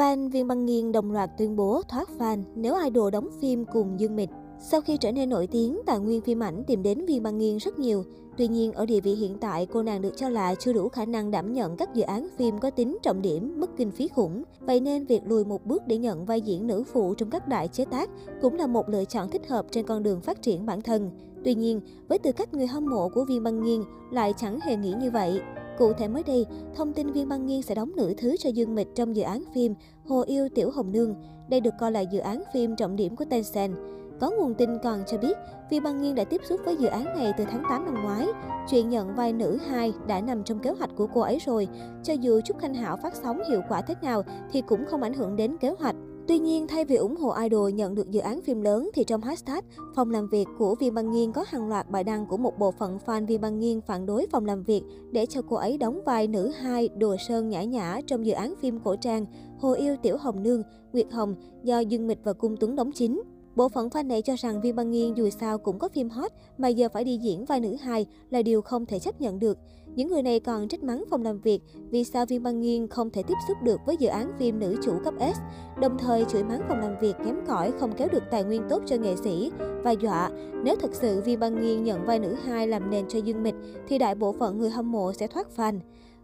Fan Viên Băng Nghiên đồng loạt tuyên bố thoát fan nếu idol đóng phim cùng Dương Mịch. Sau khi trở nên nổi tiếng, tài nguyên phim ảnh tìm đến Viên Băng Nghiên rất nhiều. Tuy nhiên, ở địa vị hiện tại, cô nàng được cho là chưa đủ khả năng đảm nhận các dự án phim có tính trọng điểm, mức kinh phí khủng. Vậy nên, việc lùi một bước để nhận vai diễn nữ phụ trong các đại chế tác cũng là một lựa chọn thích hợp trên con đường phát triển bản thân. Tuy nhiên, với tư cách người hâm mộ của Viên Băng Nghiên lại chẳng hề nghĩ như vậy. Cụ thể mới đây, thông tin Viên Băng Nghiên sẽ đóng nữ thứ cho Dương Mịch trong dự án phim Hồ Yêu Tiểu Hồng Nương. Đây được coi là dự án phim trọng điểm của Tencent. Có nguồn tin còn cho biết, Viên Băng Nghiên đã tiếp xúc với dự án này từ tháng 8 năm ngoái. Chuyện nhận vai nữ 2 đã nằm trong kế hoạch của cô ấy rồi. Cho dù Trúc Khanh Hảo phát sóng hiệu quả thế nào thì cũng không ảnh hưởng đến kế hoạch. Tuy nhiên, thay vì ủng hộ idol nhận được dự án phim lớn thì trong hashtag phòng làm việc của Vi Băng Nghiên có hàng loạt bài đăng của một bộ phận fan Vi Băng Nghiên phản đối phòng làm việc để cho cô ấy đóng vai nữ hai Đồ Sơn Nhã Nhã trong dự án phim cổ trang Hồ Yêu Tiểu Hồng Nương, Nguyệt Hồng do Dương Mịch và Cung Tuấn đóng chính. Bộ phận fan này cho rằng Viên Băng Nghiên dù sao cũng có phim hot mà giờ phải đi diễn vai nữ hài là điều không thể chấp nhận được. Những người này còn trách mắng phòng làm việc vì sao Viên Băng Nghiên không thể tiếp xúc được với dự án phim nữ chủ cấp S, đồng thời chửi mắng phòng làm việc kém cỏi không kéo được tài nguyên tốt cho nghệ sĩ và dọa nếu thực sự Viên Băng Nghiên nhận vai nữ hai làm nền cho Dương Mịch thì đại bộ phận người hâm mộ sẽ thoát fan.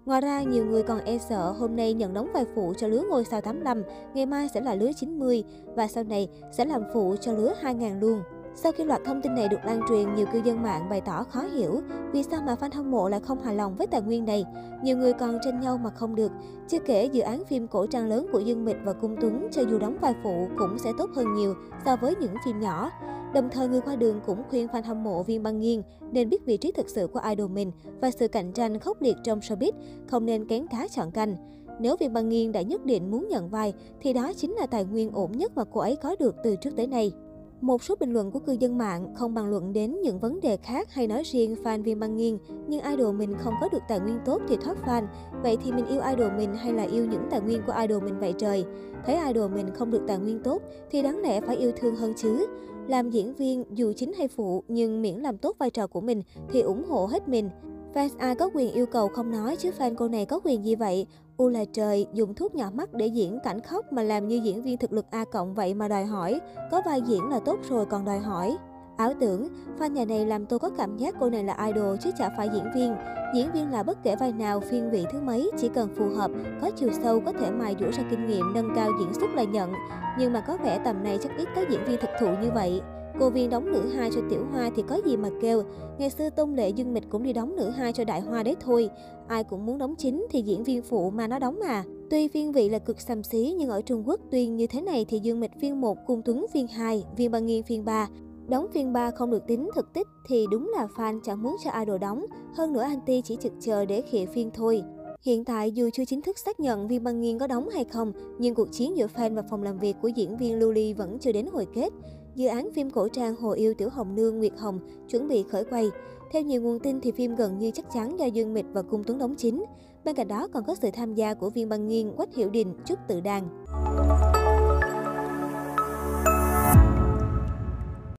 Ngoài ra, nhiều người còn e sợ hôm nay nhận đóng vai phụ cho lứa ngôi sao 85, ngày mai sẽ là lứa 90 và sau này sẽ làm phụ cho lứa 2000 luôn. Sau khi loạt thông tin này được lan truyền, nhiều cư dân mạng bày tỏ khó hiểu vì sao mà fan hâm mộ lại không hài lòng với tài nguyên này. Nhiều người còn tranh nhau mà không được. Chưa kể dự án phim cổ trang lớn của Dương Mịch và Cung Tuấn cho dù đóng vai phụ cũng sẽ tốt hơn nhiều so với những phim nhỏ. Đồng thời, người qua đường cũng khuyên fan hâm mộ viên băng nghiêng nên biết vị trí thực sự của idol mình và sự cạnh tranh khốc liệt trong showbiz, không nên kén cá chọn canh. Nếu viên băng nghiêng đã nhất định muốn nhận vai, thì đó chính là tài nguyên ổn nhất mà cô ấy có được từ trước tới nay. Một số bình luận của cư dân mạng không bàn luận đến những vấn đề khác hay nói riêng fan viên băng nghiêng, nhưng idol mình không có được tài nguyên tốt thì thoát fan. Vậy thì mình yêu idol mình hay là yêu những tài nguyên của idol mình vậy trời? Thấy idol mình không được tài nguyên tốt thì đáng lẽ phải yêu thương hơn chứ. Làm diễn viên dù chính hay phụ nhưng miễn làm tốt vai trò của mình thì ủng hộ hết mình. Fans ai có quyền yêu cầu không nói chứ fan cô này có quyền gì vậy? U là trời, dùng thuốc nhỏ mắt để diễn cảnh khóc mà làm như diễn viên thực lực A cộng vậy mà đòi hỏi. Có vai diễn là tốt rồi còn đòi hỏi. Ảo tưởng, fan nhà này làm tôi có cảm giác cô này là idol chứ chả phải diễn viên. Diễn viên là bất kể vai nào, phiên vị thứ mấy, chỉ cần phù hợp, có chiều sâu, có thể mài dũa ra kinh nghiệm, nâng cao diễn xuất là nhận. Nhưng mà có vẻ tầm này chắc ít có diễn viên thực thụ như vậy. Cô Viên đóng nữ hai cho Tiểu Hoa thì có gì mà kêu. Ngày xưa Tôn Lệ Dương Mịch cũng đi đóng nữ hai cho Đại Hoa đấy thôi. Ai cũng muốn đóng chính thì diễn viên phụ mà nó đóng mà. Tuy phiên vị là cực xàm xí nhưng ở Trung Quốc tuyên như thế này thì Dương Mịch phiên 1, Cung Tuấn phiên 2, Viên Băng Nghiên phiên 3. Đóng phiên 3 không được tính thực tích thì đúng là fan chẳng muốn cho idol đóng. Hơn nữa anti chỉ trực chờ để khịa phiên thôi. Hiện tại dù chưa chính thức xác nhận Viên Băng Nghiên có đóng hay không, nhưng cuộc chiến giữa fan và phòng làm việc của diễn viên Lưu Ly vẫn chưa đến hồi kết. Dự án phim cổ trang Hồ Yêu Tiểu Hồng Nương Nguyệt Hồng chuẩn bị khởi quay. Theo nhiều nguồn tin thì phim gần như chắc chắn do Dương Mịch và Cung Tuấn đóng chính. Bên cạnh đó còn có sự tham gia của Viên Băng Nghiên, Quách Hiểu Đình, Trúc Tự Đàn.